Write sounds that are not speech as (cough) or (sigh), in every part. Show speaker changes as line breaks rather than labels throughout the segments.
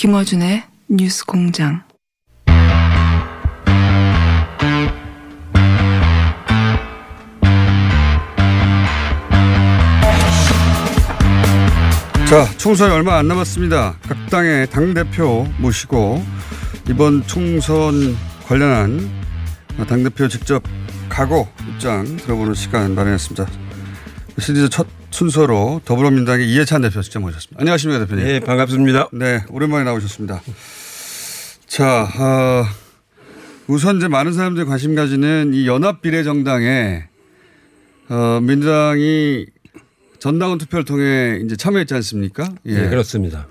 김어준의 뉴스 공장.
자, 총선이 얼마 안 남았습니다. 각 당의 당대표 모시고 이번 총선 관련한 당대표 직접 각오 입장 들어보는 시간 마련했습니다. 시리즈 첫 순서로 더불어민주당의 이해찬 대표 직접 모셨습니다. 안녕하십니까 대표님.
네 반갑습니다.
네 오랜만에 나오셨습니다. 자 어, 우선 이제 많은 사람들이 관심 가지는 이 연합 비례 정당에 어, 민주당이 전당원 투표를 통해 이제 참여했지 않습니까?
예. 네, 그렇습니다.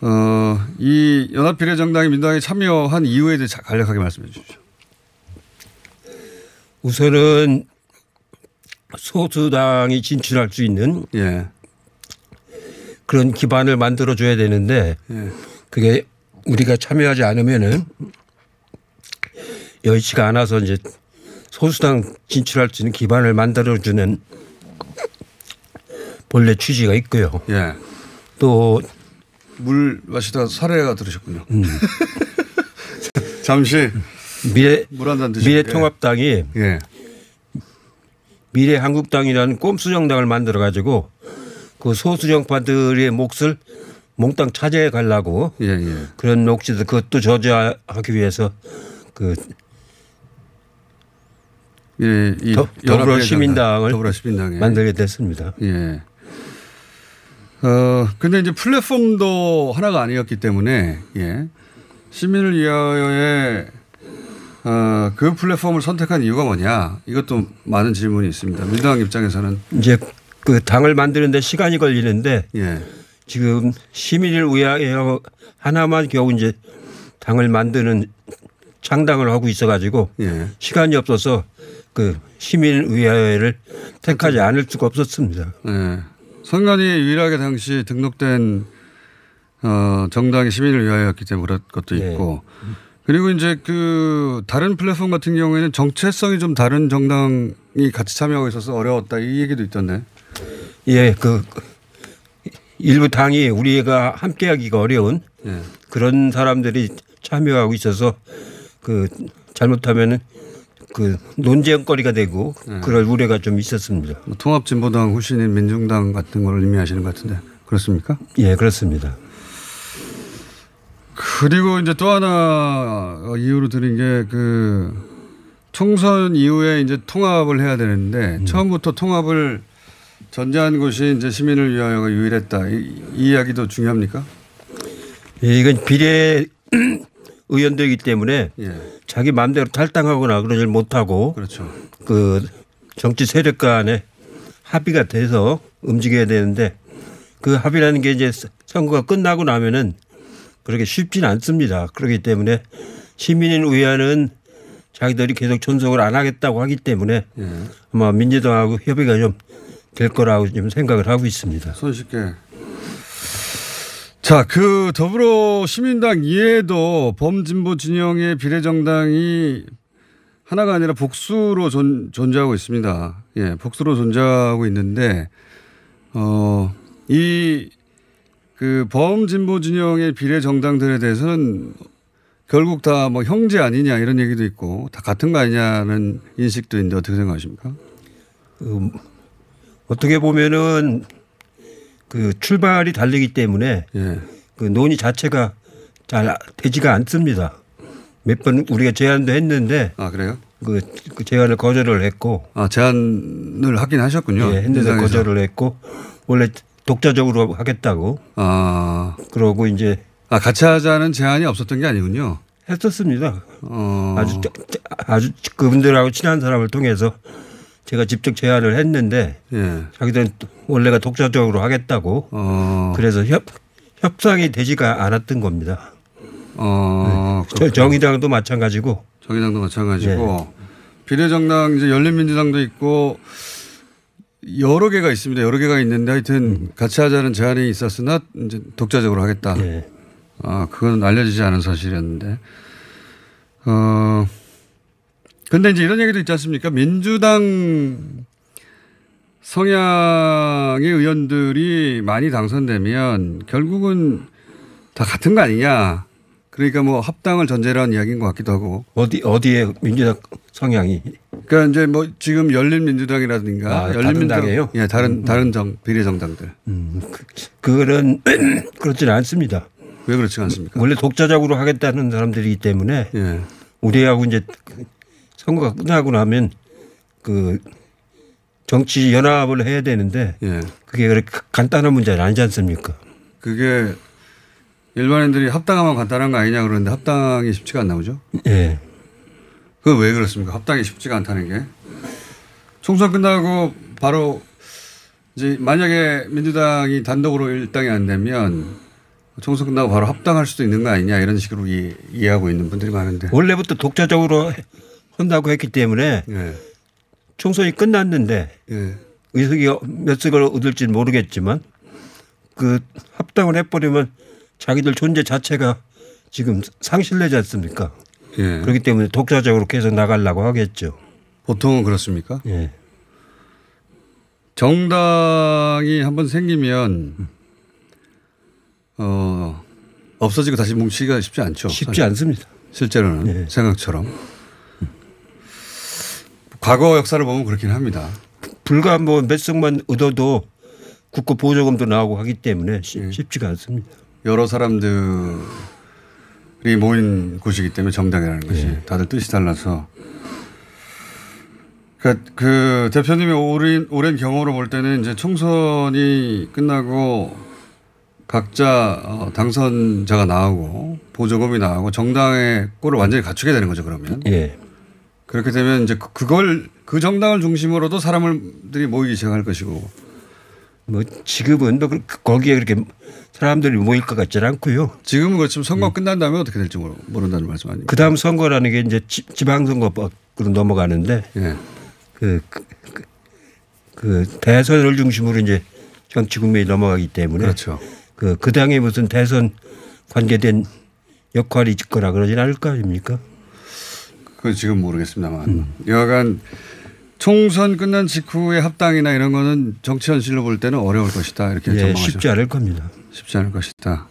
어, 이 연합 비례 정당이 민주당에 참여한 이유에 대해 간략하게 말씀해 주십시오.
우선은 소수당이 진출할 수 있는
예.
그런 기반을 만들어 줘야 되는데 예. 그게 우리가 참여하지 않으면은 여의치가 않아서 이제 소수당 진출할 수 있는 기반을 만들어 주는 본래 취지가 있고요.
예. 또물 마시다 사례가 들으셨군요. 음. (laughs) 잠시
미래 미래 통합당이 예. 미래 한국당이라는 꼼수 정당을 만들어 가지고 그 소수 정파들의 몫을 몽땅 차지해 가려고 예, 예. 그런 녹지도 그것도 저지하기 위해서 그 예, 이 더, 더불어 시민당을 더불어 시민당에 만들게 됐습니다.
예. 어 근데 이제 플랫폼도 하나가 아니었기 때문에 예. 시민을 위하여의 어, 그 플랫폼을 선택한 이유가 뭐냐 이것도 많은 질문이 있습니다. 민주당 입장에서는
이제 그 당을 만드는데 시간이 걸리는데 예. 지금 시민을 위하여 하나만 겨우 이제 당을 만드는 창당을 하고 있어가지고 예. 시간이 없어서 그 시민을 위하여를 택하지 않을 수가 없었습니다.
예. 선관위 유일하게 당시 등록된 어, 정당이 시민을 위하여였기 때문에 그런 것도 예. 있고 예. 그리고 이제 그 다른 플랫폼 같은 경우에는 정체성이 좀 다른 정당이 같이 참여하고 있어서 어려웠다 이 얘기도 있던데.
예, 그 일부 당이 우리가 함께하기가 어려운 예. 그런 사람들이 참여하고 있어서 그 잘못하면은 그 논쟁거리가 되고 예. 그럴 우려가 좀 있었습니다.
뭐 통합진보당 후신인 민중당 같은 걸 의미하시는 것 같은데 그렇습니까?
예, 그렇습니다.
그리고 이제 또 하나 이유로 드린 게 그 총선 이후에 이제 통합을 해야 되는데 음. 처음부터 통합을 전제한 것이 이제 시민을 위하여가 유일했다. 이, 이 이야기도 중요합니까?
예, 이건 비례 (clears throat) 의원들이기 때문에 예. 자기 마음대로 탈당하거나 그러질 못하고
그렇죠.
그 정치 세력 간에 합의가 돼서 움직여야 되는데 그 합의라는 게 이제 선거가 끝나고 나면은 그렇게 쉽지는 않습니다. 그렇기 때문에 시민의회는 자기들이 계속 존속을 안 하겠다고 하기 때문에 예. 아마 민주당하고 협의가 좀 될 거라고 좀 생각을 하고 있습니다.
손쉽게. 자, 그 더불어 시민당 이외에도 범진보 진영의 비례정당이 하나가 아니라 복수로 존, 존재하고 있습니다. 예, 복수로 존재하고 있는데, 어, 이 그 범진보 진영의 비례 정당들에 대해서는 결국 다 뭐 형제 아니냐 이런 얘기도 있고 다 같은 거 아니냐는 인식도 있는데 어떻게 생각하십니까? 음,
어떻게 보면은 그 출발이 다르기 때문에 예. 그 논의 자체가 잘 되지가 않습니다. 몇 번 우리가 제안도 했는데
아 그래요?
그, 그 제안을 거절을 했고
아 제안을 하긴 하셨군요.
예, 했는데 거절을 했고 원래 독자적으로 하겠다고. 아. 그러고 이제.
아, 같이 하자는 제안이 없었던 게 아니군요.
했었습니다. 어. 아주, 아주 그분들하고 친한 사람을 통해서 제가 직접 제안을 했는데. 예. 자기들은 원래가 독자적으로 하겠다고. 어. 그래서 협, 협상이 되지가 않았던 겁니다. 어. 네. 정의당도 마찬가지고.
정의당도 마찬가지고. 네. 비례정당 이제 열린민주당도 있고 여러 개가 있습니다. 여러 개가 있는데 하여튼 음. 같이 하자는 제안이 있었으나 이제 독자적으로 하겠다. 네. 아, 그건 알려지지 않은 사실이었는데. 어, 근데 이제 이런 얘기도 있지 않습니까? 민주당 성향의 의원들이 많이 당선되면 결국은 다 같은 거 아니냐. 그러니까 뭐 합당을 전제로 한 이야기인 것 같기도 하고.
어디 어디에 민주당 성향이
그러니까 이제 뭐 지금 열린민주당이라든가
아, 당이에요?
예, 다른 다른 정 비례 정당들
음, 그, 그거는 (clears throat) 그렇지는 않습니다.
왜 그렇지 않습니까?
원래 독자적으로 하겠다는 사람들이기 때문에
예.
우리하고 이제 그 선거가 끝나고 나면 그 정치 연합을 해야 되는데
예.
그게 그렇게 간단한 문제는 아니지 않습니까?
그게 일반인들이 합당하면 간단한 거 아니냐 그러는데 합당이 쉽지가 않나 보죠.
예.
그건 왜 그렇습니까? 합당이 쉽지가 않다는 게. 총선 끝나고 바로 이제 만약에 민주당이 단독으로 일당이 안 되면 총선 끝나고 바로 합당할 수도 있는 거 아니냐 이런 식으로 이, 이해하고 있는 분들이 많은데.
원래부터 독자적으로 한다고 했기 때문에
예.
총선이 끝났는데
예.
의석이 몇 석을 얻을지는 모르겠지만 그 합당을 해버리면 자기들 존재 자체가 지금 상실되지 않습니까?
예.
그렇기 때문에 독자적으로 계속 나가려고 하겠죠.
보통은 그렇습니까?
예.
정당이 한번 생기면 어 없어지고 다시 뭉치기가 쉽지 않죠.
쉽지 않습니다.
실제로는
네.
생각처럼. 과거 역사를 보면 그렇긴 합니다.
불과 뭐 몇 석만 얻어도 국고 보조금도 나오고 하기 때문에 쉽- 쉽지가 않습니다.
여러 사람들 이 모인 곳이기 때문에 정당이라는 것이
네.
다들 뜻이 달라서. 그, 그 대표님의 오랜, 오랜 경험으로 볼 때는 이제 총선이 끝나고 각자 어, 당선자가 나오고 보조금이 나오고 정당의 꼴을 완전히 갖추게 되는 거죠 그러면.
예.
그렇게 되면 이제 그- 그걸 그 정당을 중심으로도 사람들이 모이기 시작할 것이고
뭐 지금은 뭐 그- 거기에 그렇게 사람들이 모일 것 같지는 않고요.
지금은 그렇지만 선거 끝난 다음에 어떻게 될지 모르, 모른다는 말씀 아닙니까?
그 다음 선거라는 게 이제 지, 지방선거로 넘어가는데
예.
그, 그, 그, 그 대선을 중심으로 이제 정치 국면이 넘어가기 때문에
그렇죠.
그, 그 당에 무슨 대선 관계된 역할이 있거나 그러진 않을 거 아닙니까?
그건 지금 모르겠습니다만 여하간 총선 끝난 직후의 합당이나 이런 거는 정치 현실로 볼 때는 어려울 것이다 이렇게
예,
전망하죠.
쉽지 않을 겁니다.
쉽지 않을 것이다.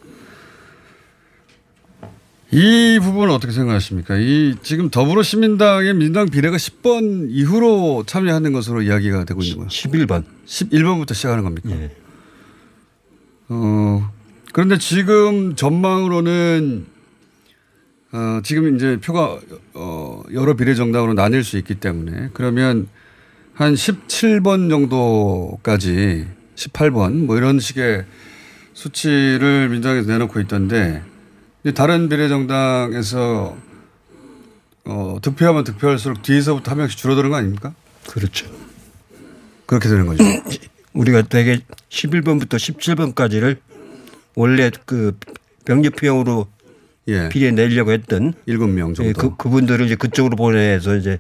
이 부분은 어떻게 생각하십니까? 이 지금 더불어시민당의 민주당 비례가 10번 이후로 참여하는 것으로 이야기가 되고 있는 거예요.
11번.
11번부터 시작하는 겁니까?
예.
어, 그런데 지금 전망으로는 어, 지금 이제 표가 어, 여러 비례정당으로 나뉠 수 있기 때문에 그러면 한 17번 정도까지 18번 뭐 이런 식의 수치를 민주당에서 내놓고 있던데 다른 비례정당에서 어, 득표하면 득표할수록 뒤에서부터 한 명씩 줄어드는 거 아닙니까?
그렇죠.
그렇게 되는 거죠. (clears throat)
우리가 되게 11번부터 17번까지를 원래 그 병력표형으로
예.
비례 내려고 했던
일곱 명 정도.
예, 그, 그분들을 이제 그쪽으로 보내서 이제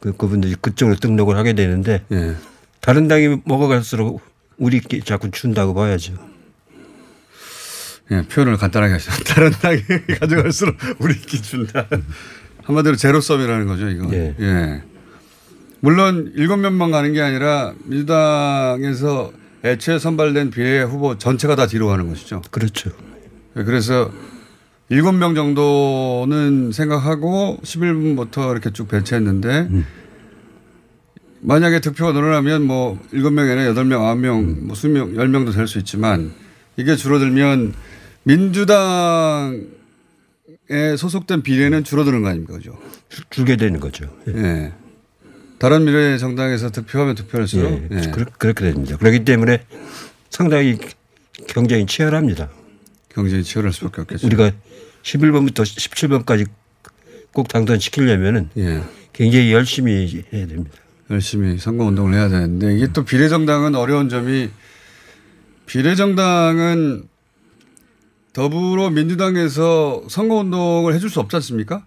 그, 그분들이 그쪽으로 등록을 하게 되는데
예.
다른 당이 먹어갈수록 우리끼리 자꾸 준다고 봐야죠.
예, 표현을 간단하게 하시죠. (laughs) 다른 당이 (laughs) 가져갈수록 우리끼리 준다. 한마디로 제로섬이라는 거죠, 이거.
예.
예. 물론 일곱 명만 가는 게 아니라 민주당에서 애초에 선발된 비례 후보 전체가 다 뒤로 가는 것이죠.
그렇죠.
예, 그래서 일곱 명 정도는 생각하고 11분부터 이렇게 쭉 배치했는데 만약에 득표가 늘어나면 뭐 일곱 명이 아니라 여덟 명, 아홉 명, 뭐 수명, 열 명도 될 수 있지만 이게 줄어들면 민주당에 소속된 비례는 줄어드는 거 아닙니까? 그죠?
줄- 줄게 되는 거죠. 예.
예. 다른 미래 정당에서 득표하면 득표할수록
예,
예.
그렇- 그렇게 됩니다. 그렇기 때문에 상당히 경쟁이 치열합니다.
경쟁이 치열할 수밖에 없겠죠.
우리가 11번부터 17번까지 꼭 당선시키려면은
예.
굉장히 열심히 해야 됩니다.
열심히 선거 운동을 해야 되는데 이게 또 비례정당은 어려운 점이 비례정당은 더불어민주당에서 선거 운동을 해줄 수 없지 않습니까?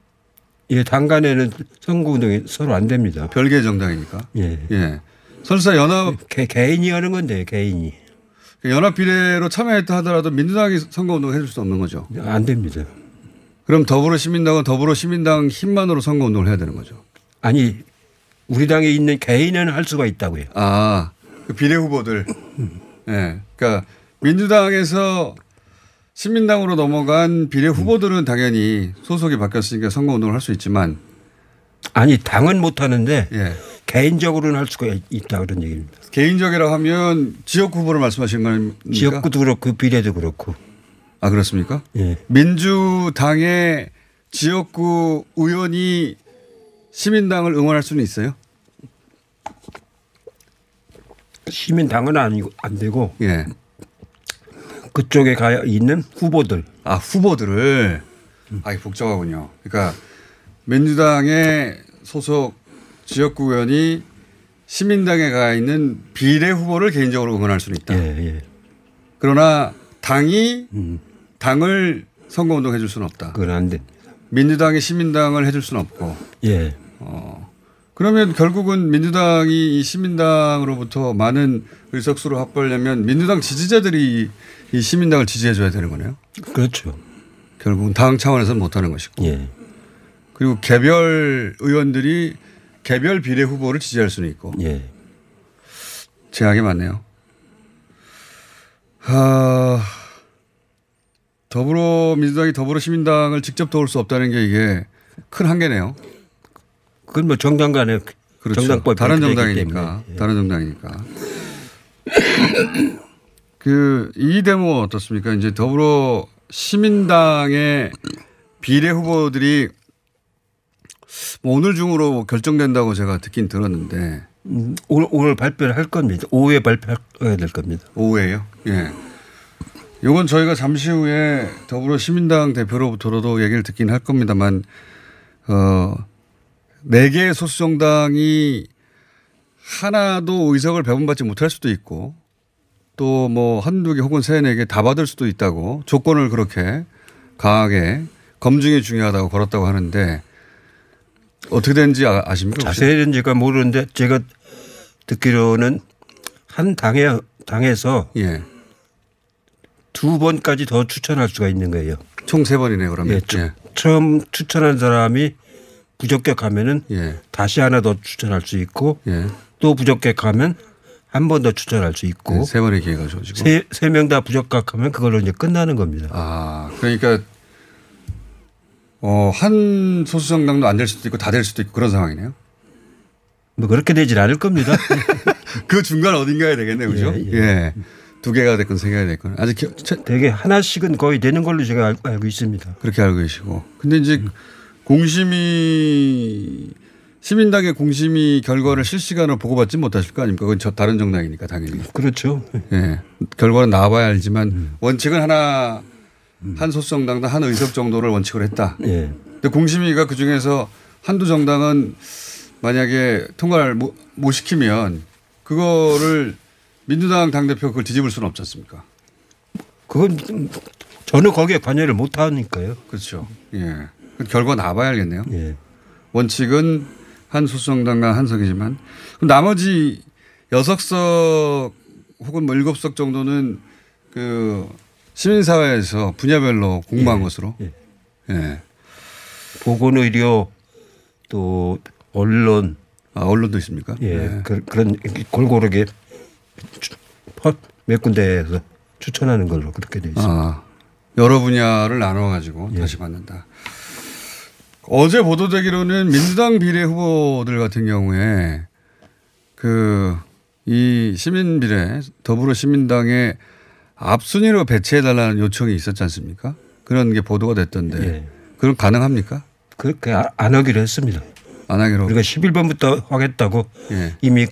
예, 당 간에는 선거 운동이 서로 안 됩니다.
별개 정당이니까.
예.
예. 설사 연합
개, 개인이 하는 건데 개인이
연합 비례로 참여했다 하더라도 민주당이 선거 운동을 해줄 수 없는 거죠.
안 됩니다.
그럼 더불어시민당은 더불어시민당 힘만으로 선거 운동을 해야 되는 거죠.
아니 우리 당에 있는 개인은 할 수가 있다고요.
아, 그 비례 후보들. 예. 그러니까 민주당에서 신민당으로 넘어간 비례 후보들은 당연히 소속이 바뀌었으니까 선거운동을 할 수 있지만
아니 당은 못 하는데
예.
개인적으로는 할 수가 있다 그런 얘기입니다.
개인적이라고 하면 지역구 후보를 말씀하시는 겁니까?
지역구도 그렇고 비례도 그렇고.
아 그렇습니까?
예.
민주당의 지역구 의원이 시민당을 응원할 수는 있어요?
시민당은 아니고 안 되고
예.
그쪽에 가 있는 후보들.
아 후보들을 아 이게 복잡하군요. 그러니까 민주당의 소속 지역구 의원이 시민당에 가 있는 비례 후보를 개인적으로 응원할 수는 있다.
예, 예.
그러나 당이
음,
당을 선거운동 해줄 수는 없다.
그건 안 돼.
민주당이 시민당을 해줄 수는 없고.
예.
그러면 결국은 민주당이 이 시민당으로부터 많은 의석수를 확보하려면 민주당 지지자들이 이 시민당을 지지해줘야 되는 거네요.
그렇죠.
결국은 당 차원에서는 못하는 것이고.
예.
그리고 개별 의원들이 개별 비례 후보를 지지할 수는 있고.
예.
제약이 많네요. 하, 더불어민주당이 더불어시민당을 직접 도울 수 없다는 게 이게 큰 한계네요.
그건 뭐 정당 간에
그렇죠.
정당법
다른 정당이니까.
예.
다른 정당이니까. (coughs) 그 이 대목 어떻습니까? 이제 더불어 시민당의 비례 후보들이 뭐 오늘 중으로 결정된다고 제가 듣긴 들었는데
음, 오늘, 오늘 발표를 할 겁니다. 오후에 발표해야 될 겁니다.
오후에요. 예. 요건 저희가 잠시 후에 더불어 시민당 대표로부터도 얘기를 듣긴 할 겁니다만 어, 네 개의 소수 정당이 하나도 의석을 배분받지 못할 수도 있고 또 뭐 한두 개 혹은 세네 개 다 받을 수도 있다고 조건을 그렇게 강하게 검증이 중요하다고 걸었다고 하는데 어떻게 되는지 아- 아십니까? 혹시?
자세히는 제가 모르는데 제가 듣기로는 한 당에 당에서
예.
두 번까지 더 추천할 수가 있는 거예요.
총 세 번이네 그러면.
예, 처- 처음 추천한 사람이 부적격하면은
예.
다시 하나 더 추천할 수 있고
예.
또 부적격하면 한 번 더 추천할 수 있고
네, 세 번의 기회가 주어지고.
세 명 다 부적격하면 그걸로 이제 끝나는 겁니다.
아, 그러니까 어, 한 소수 정당도 안 될 수도 있고 다 될 수도 있고 그런 상황이네요.
뭐 그렇게 되질 않을 겁니다. (laughs)
그 중간 어딘가에 되겠네요. 그죠?
예,
예.
예.
두 개가 됐건 세 개가 됐건 아직 기- 채-
되게 하나씩은 거의 되는 걸로 제가 알- 알고 있습니다.
그렇게 알고 계시고. 근데 이제 공심이 시민당의 공심이 결과를 실시간으로 보고받지 못하실 거 아닙니까? 그건 저 다른 정당이니까 당연히.
그렇죠.
예. 결과는 나와봐야 알지만 원칙은 하나 한 소수 정당당 한 의석 정도를 원칙으로 했다.
예.
근데 공심위가 그 중에서 한두 정당은 만약에 통과를 못, 못 시키면 그거를 민주당 당대표 그걸 뒤집을 수는 없지 않습니까?
그건 저는 거기에 관여를 못 하니까요.
그렇죠. 예. 그 결과 나와봐야 알겠네요.
예.
원칙은 한 소수정당과 한 석이지만 그럼 나머지 여섯 석 혹은 뭐 일곱 석 정도는 그 시민사회에서 분야별로 공모한
예.
것으로.
예.
예.
보건의료 또 언론
아, 언론도 있습니까?
예,
예.
그, 런 골고루게 몇 군데에서 추천하는 걸로 그렇게 돼 있습니다.
아, 여러 분야를 나눠 가지고
예.
다시 받는다. 어제 보도되기로는 민주당 비례 후보들 같은 경우에 그 이 시민 비례 더불어 시민당에 앞순위로 배치해달라는 요청이 있었지 않습니까? 그런 게 보도가 됐던데
예.
그럼 가능합니까?
그렇게 아- 안 하기로 했습니다.
안 하기로.
우리가 11번부터 하겠다고
예.
이미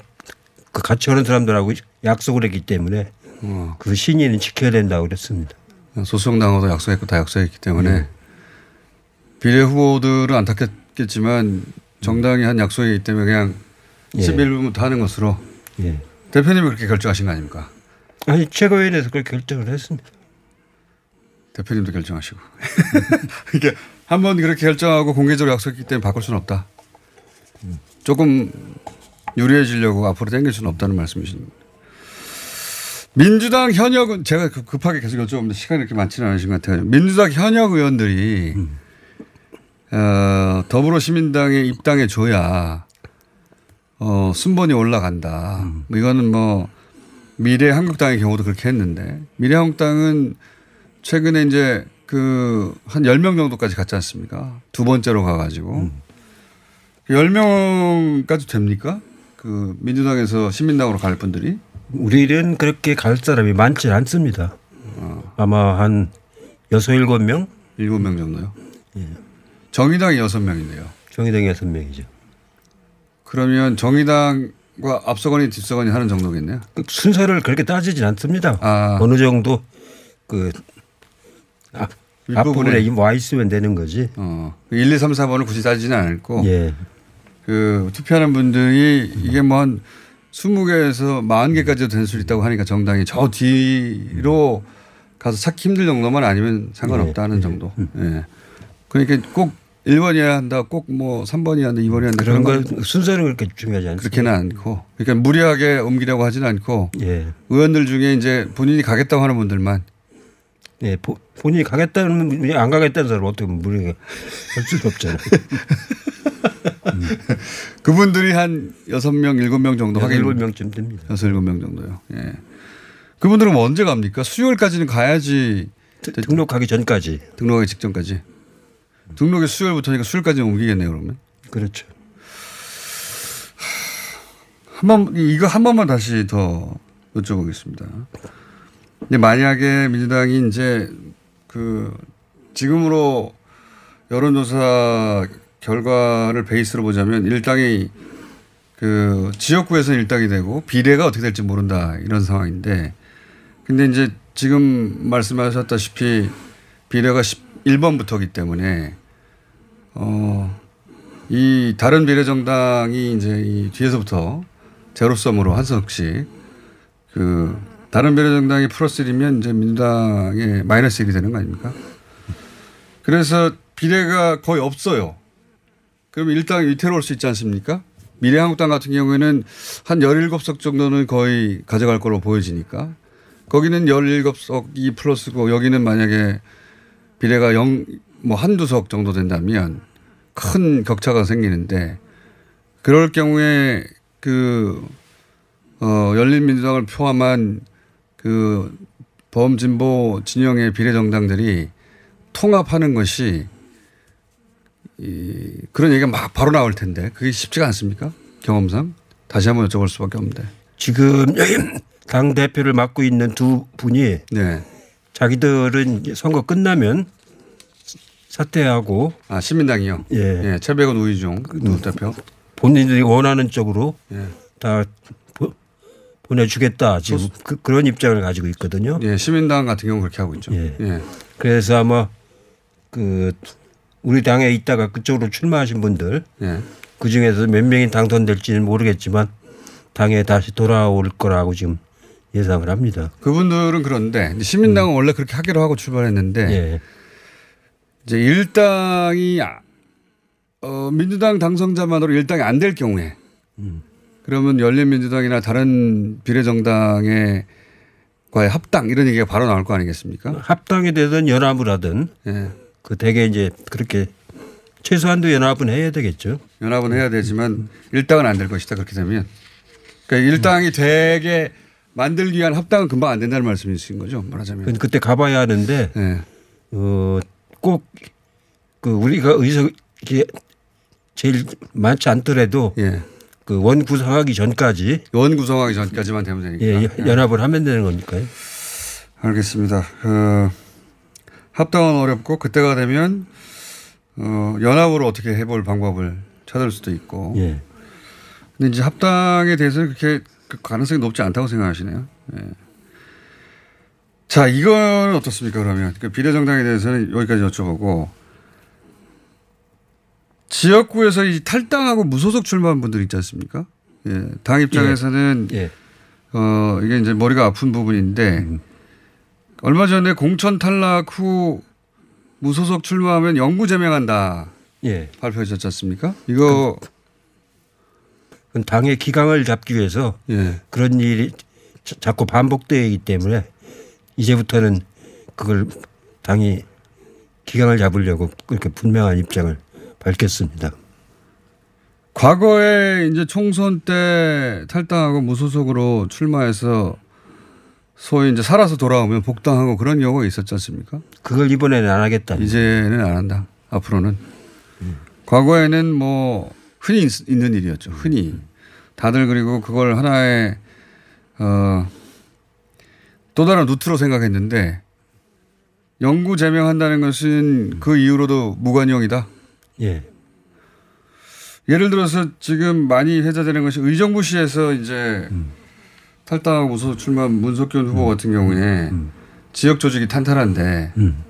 그 같이 하는 사람들하고 약속을 했기 때문에
어,
그 신의는 지켜야 된다고 그랬습니다.
소수정당하고도 약속했고 다 약속했기 때문에 비례 후보들은 안타깝겠지만 정당이 한 약속이기 때문에 그냥
예.
11분부터 하는 것으로
예.
대표님이 그렇게 결정하신 거 아닙니까?
아니 최고위원회에서 그렇게 결정을 했습니다.
대표님도 결정하시고. (laughs) 이게 한 번 그렇게 결정하고 공개적으로 약속했기 때문에 바꿀 수는 없다. 조금 유리해지려고 앞으로 당길 수는 없다는 말씀이십니다. 민주당 현역은 제가 급- 급하게 계속 여쭤보는데 시간이 이렇게 많지는 않으신 것 같아요. 민주당 현역 의원들이 어, 더불어시민당에 입당해 줘야 어, 순번이 올라간다. 뭐 이거는 뭐 미래 한국당의 경우도 그렇게 했는데 미래 한국당은 최근에 이제 그 한 10명 정도까지 갔지 않습니까? 두 번째로 가가지고. 10명까지 됩니까? 그 민주당에서 신민당으로 갈 분들이?
우리는 그렇게 갈 사람이 많지 않습니다. 아마 한 여섯 일곱 명
7명 정도요. 정의당이 6명인데요.
정의당 여섯 명이죠.
그러면 정의당 과 앞서거니 뒷서거니 하는 정도겠네요.
그 순서를 그렇게 따지진 않습니다.
아.
어느 정도 그 앞,
윗부분에-
앞부분에 와 있으면 되는 거지.
어. 1, 2, 3, 4번을 굳이 따지지는 않고
예.
그 투표하는 분들이 이게 뭐 한 20개에서 40개까지도 될 수 있다고 하니까 정당이 저 뒤로 가서 찾기 힘들 정도만 아니면 상관없다는 정도. 예. 그러니까 꼭 1번이어야 한다, 꼭 뭐 3번이어야 한다, 2번이어야 한다.
그런
건
순서는 그렇게 중요하지 않습니다.
그렇게는 않고. 그러니까 무리하게 옮기려고 하지는 않고
예.
의원들 중에 이제 본인이 가겠다고 하는 분들만
예. 보, 본인이 가겠다는 분이 안 가겠다는 사람 어떻게 무리가 할 수는 없잖아요. (laughs)
그분들이 한 6명, 7명 정도 하긴
일곱 명쯤 됩니다.
여섯 일곱 명 정도요. 예. 그분들은 뭐 언제 갑니까? 수요일까지는 가야지
드- 등록하기 전까지.
등록하기 직전까지. 등록이 수요일부터니까 수요일까지 옮기겠네요, 그러면.
그렇죠.
한 번, 이거 한 번만 다시 더 여쭤보겠습니다. 근데 만약에 민주당이 이제 그 지금으로 여론조사 결과를 베이스로 보자면 일당이 그 지역구에서는 일당이 되고 비례가 어떻게 될지 모른다 이런 상황인데 근데 이제 지금 말씀하셨다시피 비례가 11번부터기 때문에 어, 이 다른 비례정당이 이제 이 뒤에서부터 제로섬으로 한석씩 그 다른 비례정당이 플러스 1이면 이제 민주당의 마이너스 1이 되는 거 아닙니까? 그래서 비례가 거의 없어요. 그러면 일당이 위태로울 수 있지 않습니까? 미래한국당 같은 경우에는 한 17석 정도는 거의 가져갈 걸로 보여지니까 거기는 17석이 플러스고 여기는 만약에 비례가 0, 뭐 한두 석 정도 된다면 큰 격차가 생기는데 그럴 경우에 그, 어, 열린민주당을 포함한 그 범진보 진영의 비례정당들이 통합하는 것이 이 그런 얘기가 막 바로 나올 텐데 그게 쉽지가 않습니까? 경험상. 다시 한번 여쭤볼 수밖에 없는데.
지금 당 대표를 맡고 있는 두 분이
네.
자기들은 선거 끝나면 사퇴하고
아, 신민당이요?
예.
예. 최백은 우이종 누 대표.
본인들이 원하는 쪽으로
예.
다 보, 보내주겠다 지금 그, 그런 입장을 가지고 있거든요.
예. 시민당 같은 경우는 그렇게 하고 있죠.
예.
예.
그래서 아마 그 우리 당에 있다가 그쪽으로 출마하신 분들
예.
그 중에서 몇 명이 당선될지는 모르겠지만 당에 다시 돌아올 거라고 지금 예상을 합니다.
그분들은 그런데 시민당은 원래 그렇게 하기로 하고 출발했는데
음. 예.
이제 일당이 아- 어, 민주당 당선자만으로 일당이 안 될 경우에
음.
그러면 열린민주당이나 다른 비례정당의 과의 합당 이런 얘기가 바로 나올 거 아니겠습니까?
합당이 되든 연합을 하든
예.
그 대개 이제 그렇게 최소한도 연합은 해야 되겠죠.
연합은 해야 되지만 일당은 안 될 것이다 그렇게 되면 그러니까 일당이 되게 만들기 위한 합당은 금방 안 된다는 말씀이신 거죠 말하자면.
그때 가봐야 하는데
예.
어, 꼭그 우리가 의석이 제일 많지 않더라도
예.
그원 구성하기 전까지
원 구성하기 전까지만 되면 되니까.
예, 여- 연합을 하면 되는 거니까요.
알겠습니다. 그 합당은 어렵고 그때가 되면 어, 연합으로 어떻게 해볼 방법을 찾을 수도 있고.
예.
근데 이제 합당에 대해서는 그렇게 그 가능성이 높지 않다고 생각하시네요. 예. 자, 이건 어떻습니까, 그러면? 그 비례정당에 대해서는 여기까지 여쭤보고, 지역구에서 이 탈당하고 무소속 출마한 분들 있지 않습니까? 예. 당 입장에서는,
예.
어, 이게 이제 머리가 아픈 부분인데, 얼마 전에 공천 탈락 후 무소속 출마하면 영구 제명한다
예.
발표하셨지 않습니까? 이거,
그건 당의 기강을 잡기 위해서
예.
그런 일이 자- 자꾸 반복되기 때문에 이제부터는 그걸 당이 기강을 잡으려고 그렇게 분명한 입장을 밝혔습니다.
과거에 이제 총선 때 탈당하고 무소속으로 출마해서 소위 이제 살아서 돌아오면 복당하고 그런 경우가 있었지 않습니까?
그걸 이번에는 안 하겠다.
이제는 안 한다. 앞으로는. 과거에는 뭐 흔히 있- 있는 일이었죠. 흔히. 다들 그리고 그걸 하나의 어, 또 다른 루트로 생각했는데 영구 제명한다는 것은 그 이후로도 무관용이다.
예.
예를 들어서 지금 많이 회자되는 것이 의정부 시에서 이제 탈당하고 무소 출마한 문석균 후보 같은 경우에 지역 조직이 탄탄한데
음.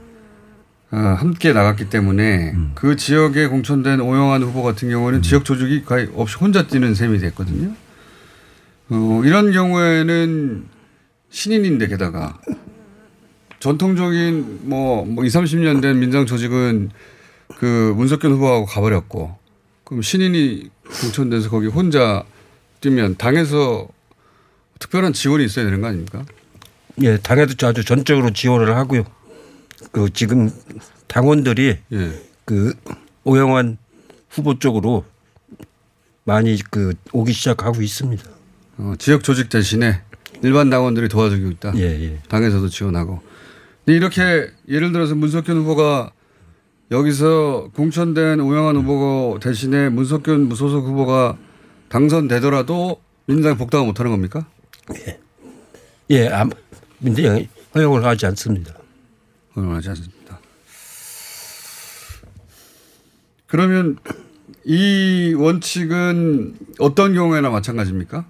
어, 함께 나갔기 때문에 그 지역에 공천된 오영환 후보 같은 경우는 지역 조직이 거의 없이 혼자 뛰는 셈이 됐거든요. 어, 이런 경우에는 신인인데 게다가 전통적인 뭐, 뭐 20, 30년 된 민당 조직은 그 문석균 후보하고 가버렸고 그럼 신인이 공천돼서 거기 혼자 뛰면 당에서 특별한 지원이 있어야 되는 거 아닙니까?
예, 당에도 아주 전적으로 지원을 하고요. 그 지금 당원들이
예.
그 오영환 후보 쪽으로 많이 그 오기 시작하고 있습니다.
어, 지역 조직 대신에 일반 당원들이 도와주고 있다.
예, 예.
당에서도 지원하고. 이렇게 예를 들어서 문석균 후보가 여기서 공천된 오영환 후보 대신에 문석균 무소속 후보가 당선되더라도 민주당이 복당을 못하는 겁니까?
예, 아무 민주당이 허용을 하지 않습니다.
허용하지 않습니다. 그러면 이 원칙은 어떤 경우에나 마찬가지입니까?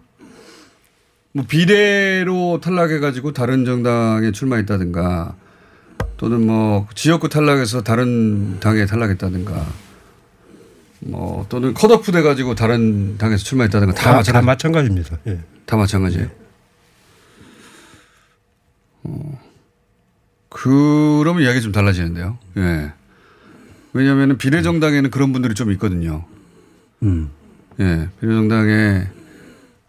뭐 비례로 탈락해가지고 다른 정당에 출마했다든가 또는 뭐 지역구 탈락해서 다른 당에 탈락했다든가 뭐 또는 컷오프 돼가지고 다른 당에서 출마했다든가 다,
다, 다
마찬가지,
마찬가지입니다. 예.
다 마찬가지예요. 어, 그러면 이야기 좀 달라지는데요. 예. 왜냐하면 비례정당에는 그런 분들이 좀 있거든요.
음.
예. 비례정당에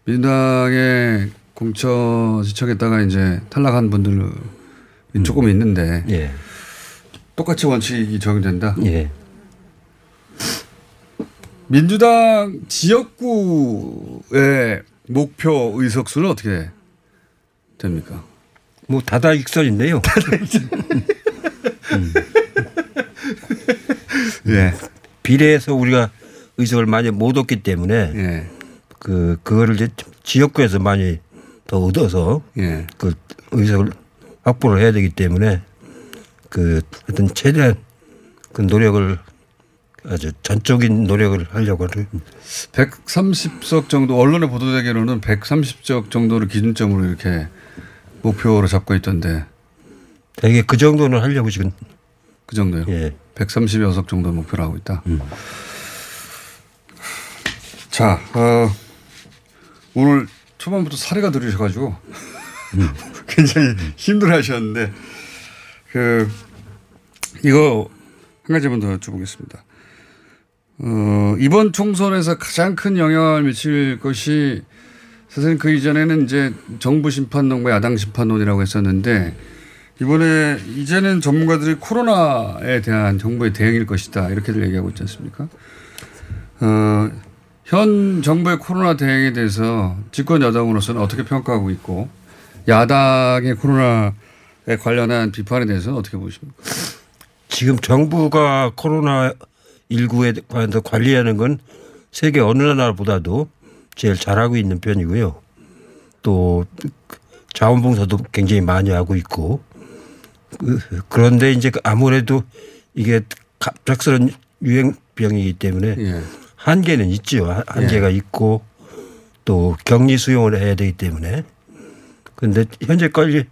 민주당에 공천 지청했다가 이제 탈락한 분들이 조금 있는데
예.
똑같이 원칙이 적용된다.
예.
민주당 지역구의 목표 의석수는 어떻게 됩니까?
뭐 다다익선인데요. (laughs)
예.
비례해서 우리가 의석을 많이 못 얻기 때문에
예.
그 그거를 이제 지역구에서 많이 더 얻어서
예.
그 의석을 확보를 해야 되기 때문에 그 어떤 최대한 그 노력을 아주 전적인 노력을 하려고 하는
130석 정도 언론에 보도되기로는 130석 정도를 기준점으로 이렇게 목표로 잡고 있던데
되게 그 정도는 하려고 지금
그 정도요.
예.
130여석 정도 목표로 하고 있다. 자, 어, 오늘 초반부터 사례가 들으셔가지고 (laughs) 굉장히 힘들어 하셨는데 그 이거 한 가지만 더 여쭤보겠습니다. 어, 이번 총선에서 가장 큰 영향을 미칠 것이 사실 그 이전에는 이제 정부 심판론과 야당 심판론이라고 했었는데 이번에 이제는 전문가들이 코로나에 대한 정부의 대응일 것이다 이렇게들 얘기하고 있지 않습니까? 어, 현 정부의 코로나 대응에 대해서 집권 여당으로서는 어떻게 평가하고 있고 야당의 코로나에 관련한 비판에 대해서는 어떻게 보십니까?
지금 정부가 코로나 19에 관해서 관리하는 건 세계 어느 나라보다도 제일 잘하고 있는 편이고요. 또 자원봉사도 굉장히 많이 하고 있고 그- 그런데 이제 아무래도 이게 갑작스런 유행병이기 때문에
예.
한계는 있죠. 한- 한계가 있고 또 격리 수용을 해야 되기 때문에 근데 현재까지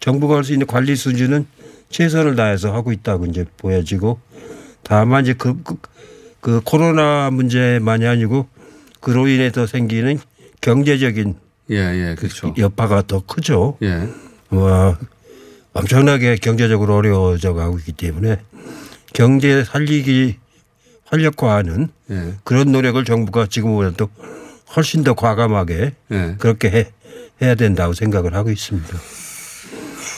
정부가 할 수 있는 관리 수준은 최선을 다해서 하고 있다고 이제 보여지고 다만 이제 그, 그, 그 코로나 문제만이 아니고 그로 인해서 생기는 경제적인
예, 예, 그렇죠.
여파가 더 크죠.
예.
와 엄청나게 경제적으로 어려워져 가고 있기 때문에 경제 살리기 활력화하는
예.
그런 노력을 정부가 지금보다도 훨씬 더 과감하게
예.
그렇게 해, 해야 된다고 생각을 하고 있습니다.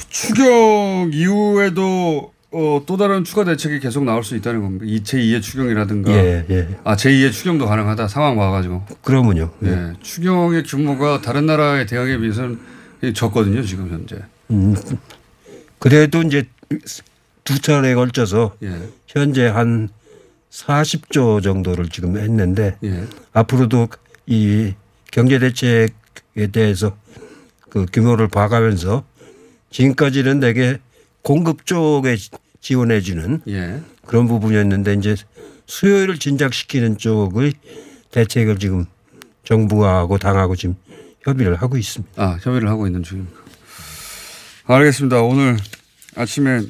추경 이후에도 어, 또 다른 추가 대책이 계속 나올 수 있다는 겁니다. 이 제2의 추경이라든가.
예, 예.
아, 제2의 추경도 가능하다. 상황 봐가지고.
그러면요.
예. 추경의 규모가 다른 나라의 대응에 비해서는 예, 졌거든요 지금 현재.
음, 그래도 이제 두 차례에 걸쳐서
예.
현재 한 40조 정도를 지금 했는데
예.
앞으로도 이 경제 대책에 대해서 그 규모를 봐가면서 지금까지는 되게 공급 쪽에 지원해 주는
예.
그런 부분이었는데 이제 수요를 진작시키는 쪽의 대책을 지금 정부하고 당하고 지금 협의를 하고 있습니다.
아 협의를 하고 있는 중입니다. 알겠습니다. 오늘 아침에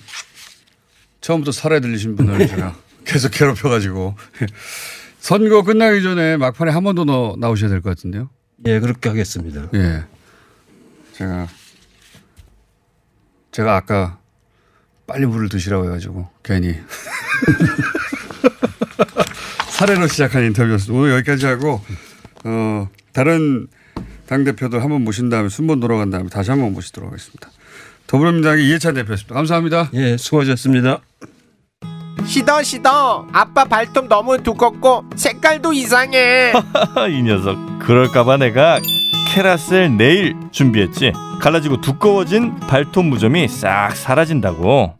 처음부터 살해 들리신 분을 제가 (laughs) 계속 괴롭혀가지고 (laughs) 선거 끝나기 전에 막판에 한 번더 나오셔야 될 것 같은데요.
예, 그렇게 하겠습니다.
예. 제가 제가 아까 빨리 물을 드시라고 해가지고 괜히 (laughs) 사례로 시작한 인터뷰였습니다. 오늘 여기까지 하고 어 다른 당 대표들 한번 모신 다음에 순번 돌아간 다음에 다시 한번 모시도록 하겠습니다. 더불어민주당의 이해찬 대표였습니다. 감사합니다.
예, 수고하셨습니다.
시더 시더 아빠 발톱 너무 두껍고 색깔도 이상해 (laughs)
이 녀석 그럴까봐 내가 캐라셀 네일 준비했지 갈라지고 두꺼워진 발톱 무좀이 싹 사라진다고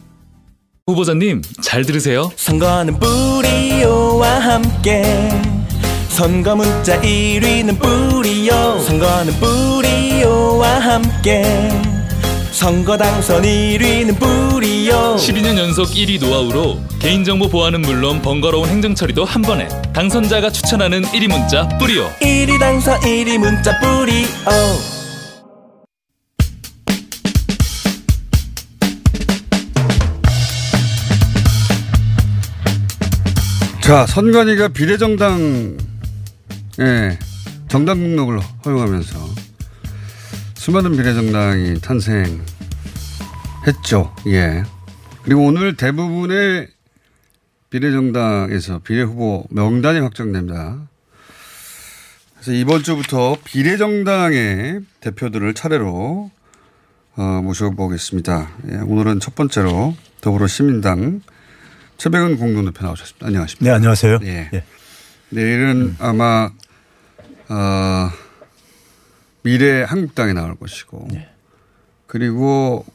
후보자님 잘 들으세요.
선거는 뿌리오와 함께. 선거 문자 1위는 뿌리오. 선거는 뿌리오와 함께. 선거 당선 1위는 뿌리오.
12년 연속 1위 노하우로 개인정보 보안은 물론 번거로운 행정처리도 한 번에. 당선자가 추천하는 1위 문자 뿌리오.
1위 당선 1위 문자 뿌리오
자, 선관위가 비례정당에 정당 등록을 허용하면서 수많은 비례정당이 탄생했죠. 예. 그리고 오늘 대부분의 비례정당에서 비례후보 명단이 확정됩니다. 그래서 이번 주부터 비례정당의 대표들을 차례로 어, 모셔보겠습니다. 예, 오늘은 첫 번째로 더불어시민당 최백은 공동대표 나오셨습니다. 안녕하십니까.
네, 안녕하세요.
예.
예.
내일은 아마 어, 미래 한국당에 나올 것이고 그리고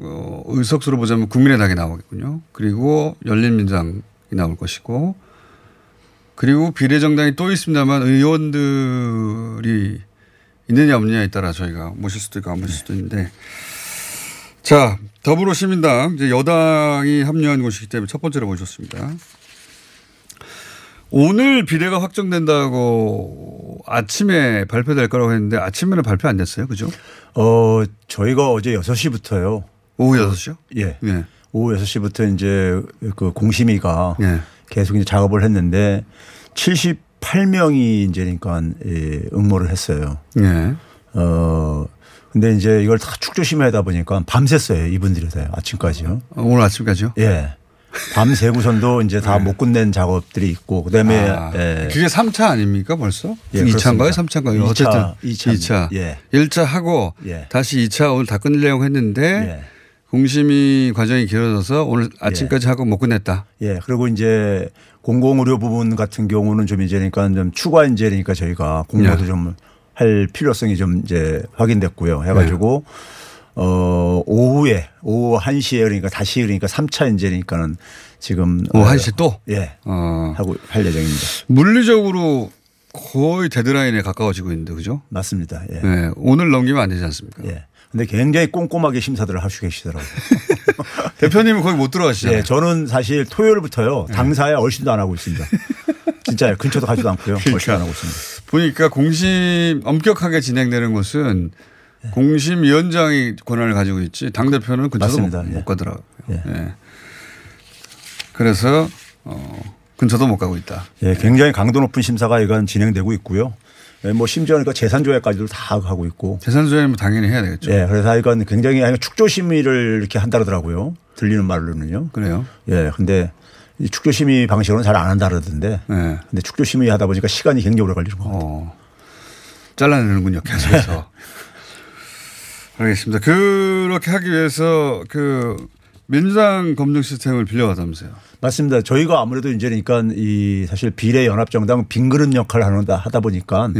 어, 의석수로 보자면 국민의당이 나오겠군요. 그리고 열린민주당이 나올 것이고 그리고 비례정당이 또 있습니다만 의원들이 있느냐 없느냐에 따라 저희가 모실 수도 있고 안 모실 수도 있는데 자 더불어시민당 이제 여당이 합류한 곳이기 때문에 첫 번째로 모셨습니다. 오늘 비례가 확정된다고 아침에 발표될 거라고 했는데 아침에는 발표 안 됐어요. 그죠?
어, 저희가 어제 6시부터요.
오후 6시요?
예.
네.
오후 6시부터 이제 그 공심위가
예.
계속 이제 작업을 했는데 78명이 이제 그러니까 예, 응모를 했어요.
예.
어, 근데 이제 이걸 다 축조심해 하다 보니까 밤샜어요. 이분들이 다 아침까지요.
어, 오늘 아침까지요?
예. 밤새고선도 이제 다못 끝낸 작업들이 있고 그다음에
네. 아,
예.
그게 3차 아닙니까 벌써?
예,
2차인가요?
그렇습니다.
3차인가요?
2차,
어쨌든
2차.
2차.
예.
1차 하고
예.
다시 2차 오늘 다 끝내려고 했는데
예.
공심위 과정이 길어져서 오늘 아침까지 하고 못 끝냈다.
예. 그리고 이제 공공의료 부분 같은 경우는 좀 이제 그러니까 좀 추가 인재니까 저희가 공모도
예.
좀 할 필요성이 좀 이제 확인됐고요. 해가지고
네.
어 오후에 오후 1 시에 그러니까 다시 그러니까 3차 인재니까는 지금
오후
어,
1시 또?
예.
어.
하고 할 예정입니다.
물리적으로 거의 데드라인에 가까워지고 있는데 그죠?
맞습니다. 예.
네. 오늘 넘기면 안 되지 않습니까?
예. 근데 굉장히 꼼꼼하게 심사들을 하시고 계시더라고요. (laughs)
대표님은 거기 못 들어가시잖아요.
예, 저는 사실 토요일부터요
네.
당사에 얼씬도 안 하고 있습니다. 진짜요. 근처도 가지도 않고요.
그러니까.
얼씬 안 하고 있습니다.
보니까 공심 엄격하게 진행되는 곳은 공심위원장이 권한을 가지고 있지 당 대표는 근처도 못,
맞습니다. 예.
못 가더라고요. 예. 그래서 어, 근처도 못 가고 있다.
예, 굉장히 강도 높은 심사가 이건 진행되고 있고요. 예, 뭐 심지어 그러니까 재산 조회까지도 다 하고 있고.
재산 조회는 당연히 해야 되겠죠.
예, 그래서 이건 굉장히 축조 심의를 이렇게 한다더라고요. 들리는 말로는요.
그래요?
예, 근데 이 축조 심의 방식으로는 잘 안 한다 그러던데.
네.
근데 축조 심의 하다 보니까 시간이 굉장히 오래 걸리는 것 같아요.
어, 잘라내는군요. 계속해서. 알겠습니다. 그렇게 하기 위해서 그 민주당 검증 시스템을 빌려가다면서요.
맞습니다. 저희가 아무래도 이제 그러니까 이 사실 비례 연합 정당 빙그릇 역할을 하는다 하다 보니까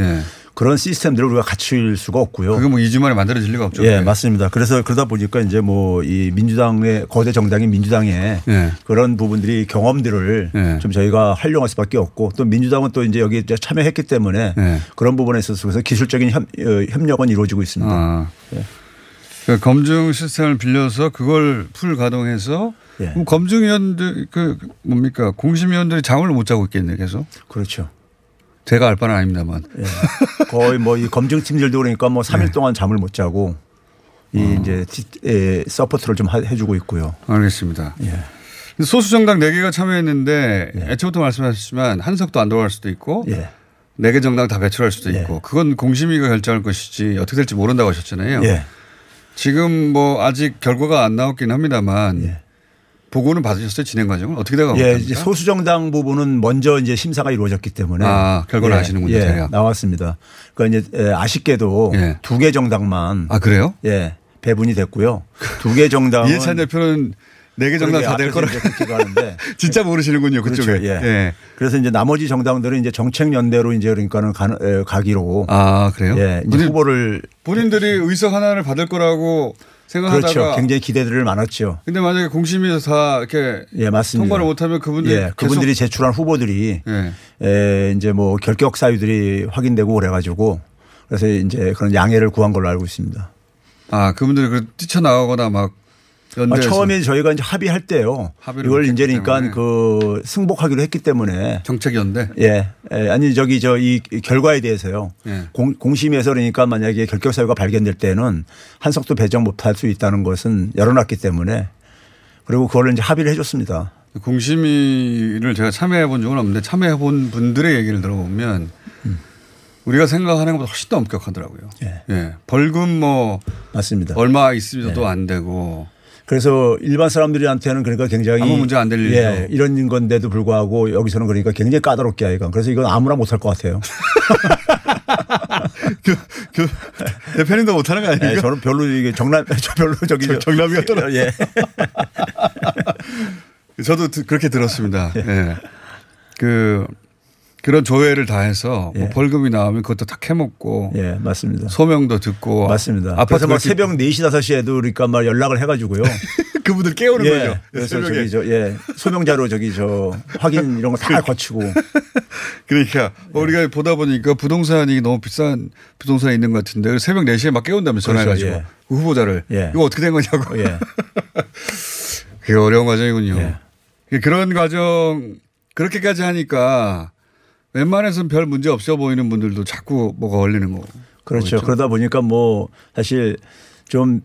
그런 시스템들을 우리가 갖출 수가 없고요.
예. 그게 뭐 2주 만에 만들어질 리가 없죠.
예. 맞습니다. 그래서 그러다 보니까 이제 뭐 이 민주당의 거대 정당인 민주당의
예.
그런 부분들이 경험들을
예.
좀 저희가 활용할 수밖에 없고 또 민주당은 또 이제 여기 참여했기 때문에
예.
그런 부분에 있어서 그래서 기술적인 협, 어, 협력은 이루어지고 있습니다.
아.
예.
그 검증 시스템을 빌려서 그걸 풀 가동해서
예.
검증위원들 그 뭡니까 공심위원들이 잠을 못 자고 있겠네 계속.
그렇죠.
제가 알 바는 아닙니다만.
예. 거의 뭐 이 검증팀들도 그러니까 뭐 3일 동안 잠을 못 자고 이
어.
이제 티- 에, support를 좀 하- 해주고 있고요.
알겠습니다.
예.
소수 정당 4개가 참여했는데 애초부터 말씀하셨지만 한석도 안 들어갈 수도 있고
예.
4개 정당 다 배출할 수도 있고 그건 공심위가 결정할 것이지 어떻게 될지 모른다고 하셨잖아요.
예.
지금 뭐 아직 결과가 안 나왔긴 합니다만 보고는 받으셨어요 진행 과정을 어떻게 돼가고
예? 이제 소수 정당 부분은 먼저 이제 심사가 이루어졌기 때문에
아, 결과를
예,
아시는군요,
예,
대략.
나왔습니다. 그러니까 이제 예, 아쉽게도
예.
두개 정당만
아 그래요?
예, 배분이 됐고요. 두 개 정당은
이해찬 대표는 4개 정당 다 될 거라
가는데
진짜 모르시는군요 그쪽에.
그렇죠. 예.
예.
그래서 이제 나머지 정당들은 이제 정책 연대로 이제 그러니까는 가, 에, 가기로
아 그래요?
예, 이제 후보를
본인들이 의석 하나를 받을 거라고 생각하다가
그렇죠. 굉장히 기대들을 많았죠.
근데 만약에 공심위에서 다 이렇게
예, 맞습니다.
통과를 못하면 그분들이
예, 그분들이 제출한 후보들이
예.
에, 이제 뭐 결격 사유들이 확인되고 그래가지고 그래서 이제 그런 양해를 구한 걸로 알고 있습니다.
아 그분들이 그 뛰쳐나가거나 막
아, 처음에 저희가 이제 합의할 때요. 이걸
못했기
이제 그러니까. 그 승복하기로 했기 때문에
정책 연대.
예. 예, 아니 저기 저 이 결과에 대해서요.
예.
공, 공심에서 그러니까 만약에 결격 사유가 발견될 때는 한석도 배정 못할 수 있다는 것은 열어놨기 때문에 그리고 그걸 이제 합의를 해줬습니다.
공심위를 제가 참여해 본 적은 없는데 참여해 본 분들의 얘기를 들어보면
음.
우리가 생각하는 것보다 훨씬 더 엄격하더라고요. 예. 벌금 뭐
맞습니다.
얼마 있으면도
예.
안 되고
그래서 일반 사람들한테는 그러니까 굉장히
아무 문제 안될 일이죠.
예, 이런 건데도 불구하고 여기서는 그러니까 굉장히 까다롭게 하니까 그래서 이건 아무나 못할 것 같아요. (laughs)
그 대표님도 못하는 거 아닙니까?
예, 저는 별로 이게 정남 (laughs) 저 별로 저기 저-
정남이 같더라.
예. (laughs)
저도 드- 그렇게 들었습니다. 예. 그 그런 조회를 다 해서 뭐 벌금이 나오면 그것도 다 캐먹고
예, 맞습니다.
소명도 듣고
맞습니다.
아파트
막 새벽 4시 5시에도 그러니까 말 연락을 해 가지고요. (laughs)
그분들 깨우는
예.
거죠.
그래서
새벽에.
저기 저 예. 소명자로 저기 저 확인 이런 거 다 거치고 (laughs)
그러니까 우리가 보다 보니까 부동산이 너무 비싼 부동산이 있는 것 같은데 새벽 4시에 막 깨운다면서 전화해 가지고
그렇죠. 예.
그 후보자를
예.
이거 어떻게 된 거냐고.
예. (laughs)
그게 어려운 과정이군요.
예.
그런 과정 그렇게까지 하니까 웬만해서는 별 문제 없어 보이는 분들도 자꾸 뭐가 걸리는 거.
그렇죠.
거겠죠.
그러다 보니까 뭐 사실 좀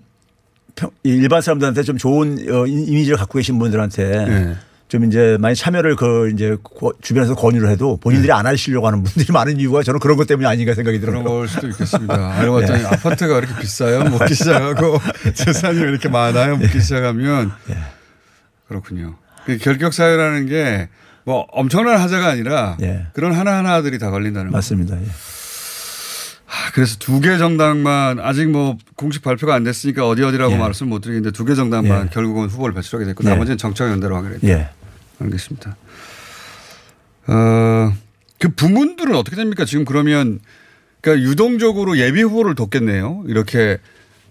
일반 사람들한테 좀 좋은 어, 이- 이미지를 갖고 계신 분들한테
예.
좀 이제 많이 참여를 그 이제 고- 주변에서 권유를 해도 본인들이 안 하시려고 하는 분들이 (laughs) 많은 이유가 저는 그런 것 때문에 아닌가 생각이 들어요.
그런 걸 수도 있겠습니다. 알고 봤더니
예.
아파트가 이렇게 비싸요? 묻기 시작하고 (laughs) 재산이 왜 이렇게 많아요? 묻기 시작하면 그렇군요. 그 결격 사유라는 게 뭐 엄청난 하자가 아니라
예.
그런 하나하나들이 다 걸린다는 거.
맞습니다. 예.
아, 그래서 두 개 정당만 아직 뭐 공식 발표가 안 됐으니까 어디 어디라고
예.
말씀 못 드리겠는데 두 개 정당만
예.
결국은 후보를 배출하게 됐고
예.
나머지는 정책 연대로 하게 됐다.
예.
알겠습니다. 어, 그 부문들은 어떻게 됩니까? 지금 그러면 그러니까 유동적으로 예비 후보를 뒀겠네요. 이렇게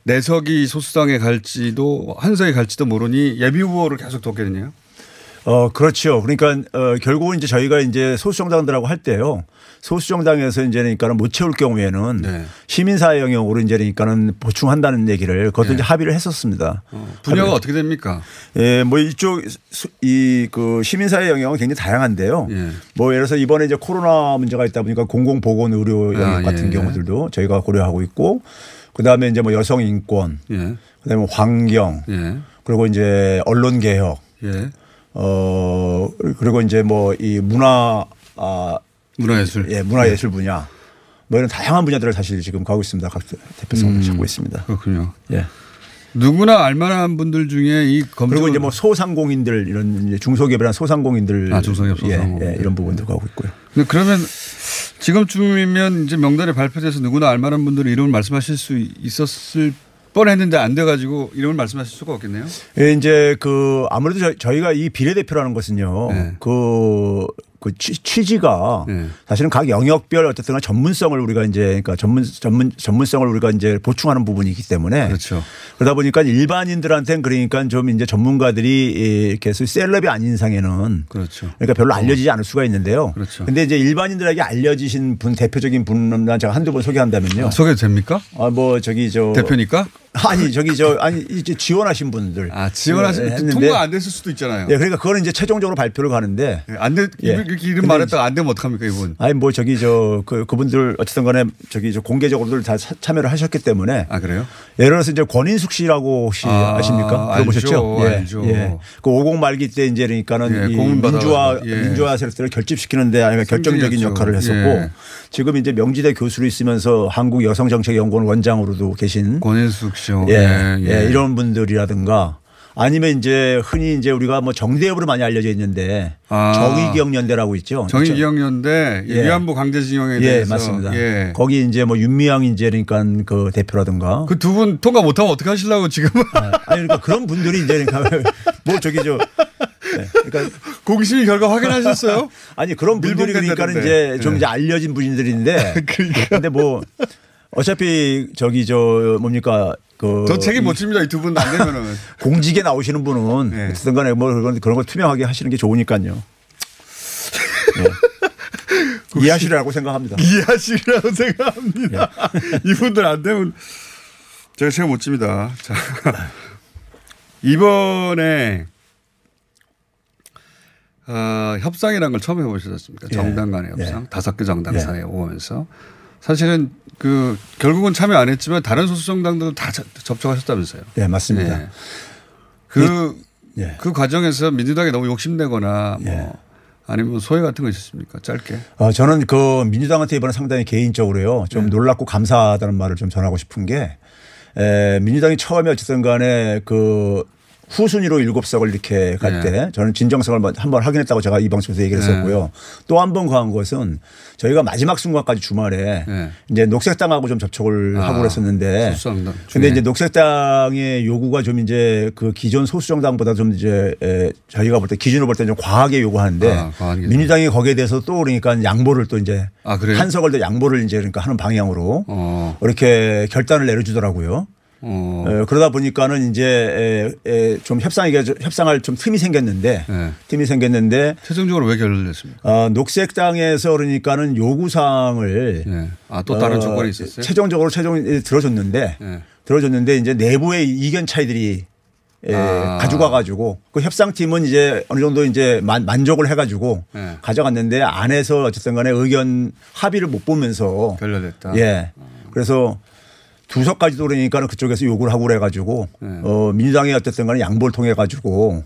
내석이 소수당에 갈지도 한석에 갈지도 모르니 예비 후보를 계속 뒀겠네요.
어, 그렇죠. 그러니까 어, 결국은 이제 저희가 이제 소수정당들하고 할 때요. 소수 정당에서 이제 그러니까는 못 채울 경우에는
네.
시민사회 영역으로 이제 그러니까는 보충한다는 얘기를 그것도
네.
이제 합의를 했었습니다.
분야가
합의를-
어떻게 됩니까?
예, 뭐 이쪽 이 그 시민사회 영역은 굉장히 다양한데요.
예.
뭐 예를 들어서 이번에 이제 코로나 문제가 있다 보니까 공공보건 의료 영역
아,
같은
예,
경우들도 저희가 고려하고 있고 그다음에 이제 뭐 여성 인권,
예.
그다음에 환경,
예.
그리고 이제 언론 개혁,
예.
어 그리고 이제 뭐 이 문화 아
문화예술.
예, 문화예술 분야 뭐 이런 다양한 분야들을 사실 지금 가고 있습니다. 각 대표성을
음.
잡고 있습니다.
그렇군요.
예.
누구나 알만한 분들 중에 이 검증
그리고 이제 뭐 소상공인들 이런 이제 중소기업이나 소상공인들
아, 중소기업,
예,
소상공인들.
예, 이런 부분도 가고 있고요.
근데 그러면 지금쯤이면 이제 명단이 발표돼서 누구나 알만한 분들이 이름을 말씀하실 수 있었을 뻔했는데 안 돼가지고 이름을 말씀하실 수가 없겠네요.
예, 이제 그 아무래도 저, 저희가 이 비례대표라는 것은요.
네.
그, 그 취- 취지가
네.
사실은 각 영역별 어쨌든 전문성을 우리가 이제 그러니까 전문 전문 전문성을 우리가 이제 보충하는 부분이기 때문에
그렇죠.
그러다 보니까 일반인들한테는 그러니까 좀 이제 전문가들이 이렇게 셀럽이 아닌 이상에는
그렇죠.
그러니까 별로 알려지지 않을 수가 있는데요.
그렇죠.
근데 이제 일반인들에게 알려지신 분 대표적인 분만 제가 한두 분 소개한다면요.
아, 소개도 됩니까?
아, 뭐 저기 저
대표니까?
아니 저기 저 아니 이제 지원하신 분들
아, 지원하신
예,
통과 안 됐을 수도 있잖아요.
예, 그러니까 그거는 이제 최종적으로 발표를 가는데
예, 안 돼,
예.
이렇게 이름
근데
말했다가 안 되면 어떡합니까, 이분?
아니 뭐 저기 저 그 그분들 어쨌든 간에 저기 저 공개적으로들 다 사- 참여를 하셨기 때문에
아, 그래요?
예를 들어서 이제 권인숙 씨라고 혹시
아,
아, 십니까 들어보셨죠?
알죠,
예,
알죠.
예. 그 오공 말기 때 이제 그러니까는
예,
이 민주화
예.
민주화 세력들을 결집시키는데 아니면 결정적인. 역할을 했었고
예.
지금 이제 명지대 교수로 있으면서 한국 여성정책연구원 원장으로도 계신
권인숙 씨요.
예, 예, 이런 분들이라든가 아니면 이제 흔히 이제 우리가 뭐 정대협으로 많이 알려져 있는데
아.
정의기억연대라고 있죠.
정의기억연대
예.
위안부 강제징용에
예,
대해서
맞습니다.
예.
거기 이제 뭐 윤미향 이제 그러니까 그 대표라든가
그 두 분 통과 못하면 어떻게 하시려고 지금
아니 그러니까 그런 분들이 이제 그러니까 (laughs) 뭐 저기 저 네, 그러니까
공심위 결과 확인하셨어요? (laughs)
아니 그런 분들이 그러니까는. 이제 좀
예.
이제 알려진 분들인데 (laughs)
그러니까.
근데 뭐 어차피 저기 저 뭡니까
그저 책임 못 집니다. 이 두 분 안 되면은. (laughs)
공직에 나오시는 분은
네.
어쨌든 간에 뭐 그런 그런 거 투명하게 하시는 게 좋으니까요. 예. 이해하시리라고 생각합니다.
이해하시리라고 생각합니다. 이분들 안 되면 제가 책임 못 집니다. 자. 이번에 어, 협상이라는 걸 처음 해보셨지 않습니까?
예.
정당 간의
예.
협상. 다섯 개 정당
예.
사이에 오면서. 사실은 그 결국은 참여 안 했지만 다른 소수 정당들 다 저- 접촉하셨다면서요.
네 맞습니다.
예. 그, 과정에서 민주당이 너무 욕심내거나 뭐
예.
아니면 소외 같은 거 있었습니까? 짧게.
어, 저는 그 민주당한테 이번에 상당히 개인적으로요 좀
네.
놀랍고 감사하다는 말을 좀 전하고 싶은 게 에, 민주당이 처음에 어쨌든 간에 그 후순위로 일곱 석을 이렇게 갈
네.
때 저는 진정성을 먼- 한번 확인했다고 제가 이 방송에서 얘기를
네.
했었고요. 또한번 가한 것은 저희가 마지막 순간까지 주말에
네.
이제 녹색당하고 좀 접촉을
아,
하고 그랬었는데 근데. 이제 녹색당의 요구가 좀 이제 그 기존 소수정당보다 좀 이제 에, 저희가 볼 때 기준으로 볼 때 좀 과하게 요구하는데
아, 과한.
민주당이 거기에 대해서 또 그러니까 양보를 또 이제
아?
한석을 더 양보를 이제 그러니까 하는 방향으로
어.
이렇게 결단을 내려주더라고요.
어.
에, 그러다 보니까는 이제 에, 에, 좀 협상이 협상할 좀 틈이 생겼는데
네.
틈이 생겼는데
최종적으로 왜 결렬됐습니까?
어, 녹색당에서 그러니까는 요구 사항을
네. 아, 또 다른
어,
조건이 있었어요?
최종적으로 최종 들어줬는데
네.
들어줬는데 이제 내부의 이견 차이들이 에,
아.
가져가 가지고 그 협상팀은 이제 어느 정도 이제 만, 만족을 해 가지고
네.
가져갔는데 안에서 어쨌든 간에 의견 합의를 못 보면서
결렬됐다.
예. 그래서 두 석까지도 그러니까는 그쪽에서 요구를 하고 그래 가지고
네.
어, 민주당이 어쨌든 간에 양보를 통해 가지고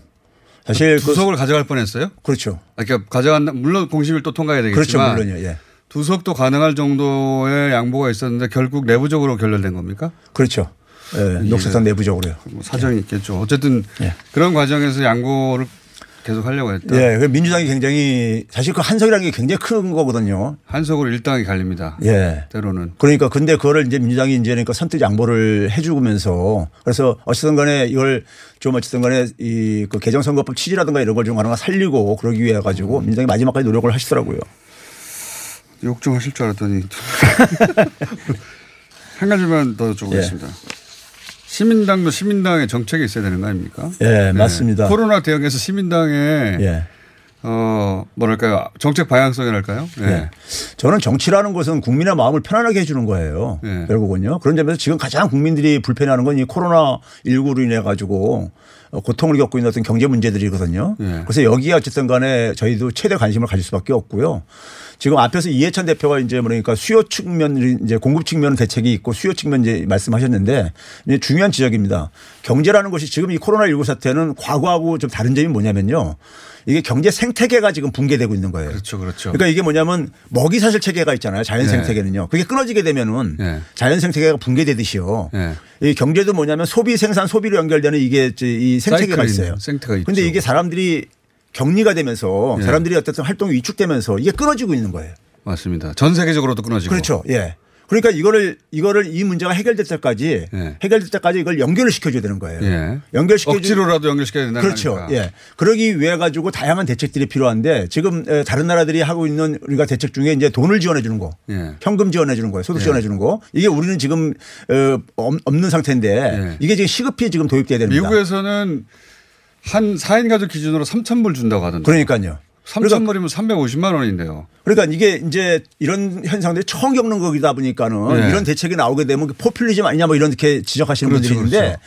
사실 그
두석을 가져갈 뻔했어요?
그렇죠.
아, 그러니까 가져간 물론 공식을 또 통과해야
그렇죠.
되겠지만
물론요. 예.
두석도 가능할 정도의 양보가 있었는데 결국 내부적으로 결렬된 겁니까?
그렇죠. 예. 녹색당 내부적으로요.
뭐 사정이 있겠죠. 어쨌든
예.
그런 과정에서 양보를 계속 하려고 했다.
예. 그 민주당이 굉장히 사실 그 한석이라는 게 굉장히 큰 거거든요.
한석으로 일당이 갈립니다.
예.
때로는.
그러니까 근데 그거를 이제 민주당이 이제 그러니까 선뜻 양보를 해 주면서 그래서 어쨌든 간에 이걸 좀 어쨌든 간에 이 그 개정선거법 취지라든가 이런 걸 좀 하나 살리고 그러기 위해 가지고 민주당이 마지막까지 노력을 하시더라고요.
욕 좀 하실 줄 알았더니 (laughs) 한 가지만 더 여쭤보겠습니다. 시민당도 시민당의 정책이 있어야 되는 거 아닙니까?
예, 맞습니다.
코로나 대응에서 시민당의
예.
어 뭐랄까요 정책 방향성이랄까요? 예.
네. 저는 정치라는 것은 국민의 마음을 편안하게 해주는 거예요.
네.
결국은요. 그런 점에서 지금 가장 국민들이 불편해하는 건 이 코로나 19로 인해 가지고 어, 고통을 겪고 있는 어떤 경제 문제들이거든요.
네.
그래서 여기에 어쨌든 간에 저희도 최대 관심을 가질 수밖에 없고요. 지금 앞에서 이해찬 대표가 이제 그러니까 수요 측면 이제 공급 측면 대책이 있고 수요 측면 이제 말씀하셨는데 이제 중요한 지적입니다. 경제라는 것이 지금 이 코로나 19 사태는 과거하고 좀 다른 점이 뭐냐면요. 이게 경제 생태계가 지금 붕괴되고 있는 거예요.
그렇죠, 그렇죠.
그러니까 이게 뭐냐면 먹이 사슬 체계가 있잖아요. 자연
네.
생태계는요. 그게 끊어지게 되면은
네.
자연 생태계가 붕괴되듯이요.
네.
이 경제도 뭐냐면 소비 생산 소비로 연결되는 이게 이 생태계가 있어요.
생태가 있죠.
근데 이게 사람들이 격리가 되면서
네.
사람들이 어쨌든 활동이 위축되면서 이게 끊어지고 있는 거예요.
맞습니다. 전 세계적으로도 끊어지고.
그렇죠. 예. 그러니까 이거를 이거를 이 문제가 해결될 때까지
예.
해결될 때까지 이걸 연결을 시켜줘야 되는 거예요.
예.
연결시켜
억지로라도 연결시켜야 된다는
그렇죠.
거니까.
예. 그러기 위해 가지고 다양한 대책들이 필요한데 지금 에, 다른 나라들이 하고 있는 우리가 대책 중에 이제 돈을 지원해 주는 거,
예.
현금 지원해 주는 거예요. 소득
예.
지원해 주는 거. 이게 우리는 지금 어, 없- 없는 상태인데
예.
이게 지금 시급히 지금 도입돼야 됩니다.
미국에서는 한 4인 가족 기준으로 3천 불 준다고 하던데.
그러니까요.
3천 불이면 350만 원인데요.
그러니까 이게 이제 이런 현상들이 처음 겪는 거기다 보니까는
네.
이런 대책이 나오게 되면 포퓰리즘 아니냐 뭐 이렇게 지적하시는
그렇죠,
분들이 있는데
그렇죠.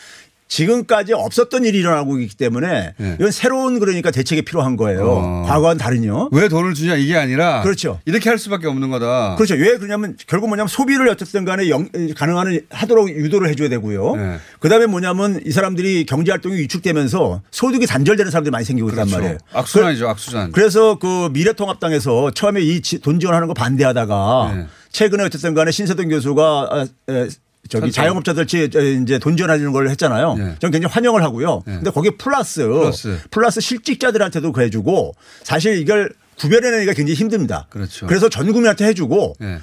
지금까지 없었던 일이 일어나고 있기 때문에
네.
이건 새로운 그러니까 대책이 필요한 거예요.
어.
과거와는 다르요.
왜 돈을 주냐 이게 아니라
그렇죠.
이렇게 할 수밖에 없는 거다.
그렇죠. 왜 그러냐면 결국 뭐냐면 소비를 어쨌든 간에 영, 가능한 하도록 유도를 해줘야 되고요.
네.
그 다음에 뭐냐면 이 사람들이 경제 활동이 위축되면서 소득이 단절되는 사람들이 많이 생기고 있단
그렇죠.
말이에요.
악순환이죠, 악순환.
그래서 그 미래통합당에서 처음에 이 돈 지원하는 거 반대하다가
네.
최근에 어쨌든 간에 신세동 교수가 아, 에, 저기. 자영업자들 치- 이제 돈 지원하는 걸 했잖아요.
네.
저는 굉장히 환영을 하고요.
네.
근데 거기에 플러스,
플러스.
플러스 실직자들한테도 해주고 사실 이걸 구별해내기가 굉장히 힘듭니다.
그렇죠.
그래서 전 국민한테 해주고
예.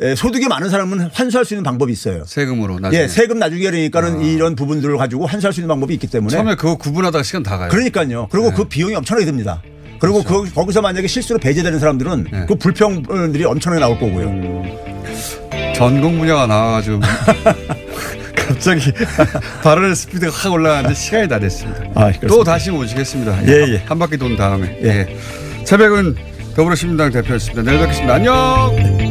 에, 소득이 많은 사람은 환수할 수 있는 방법이 있어요.
세금으로 나중에.
예, 세금 나중에 그러니까는 이런 부분들을 가지고 환수할 수 있는 방법이 있기 때문에
처음에 그거 구분하다가 시간 다 가요.
그러니까요. 그리고 그 비용이 엄청나게 듭니다. 그리고 그 거기서 만약에 실수로 배제되는 사람들은
네.
그 불평들이 엄청나게 나올 거고요.
전공 분야가 나와가지고 (laughs) 갑자기 (laughs) 발언의 스피드가 확 올라가는데 시간이 다 됐습니다.
아.
또 다시 모시겠습니다.
예, 예.
한 바퀴 돈 다음에. 예. 새벽은 더불어신민당 대표였습니다. 내일 뵙겠습니다. 안녕.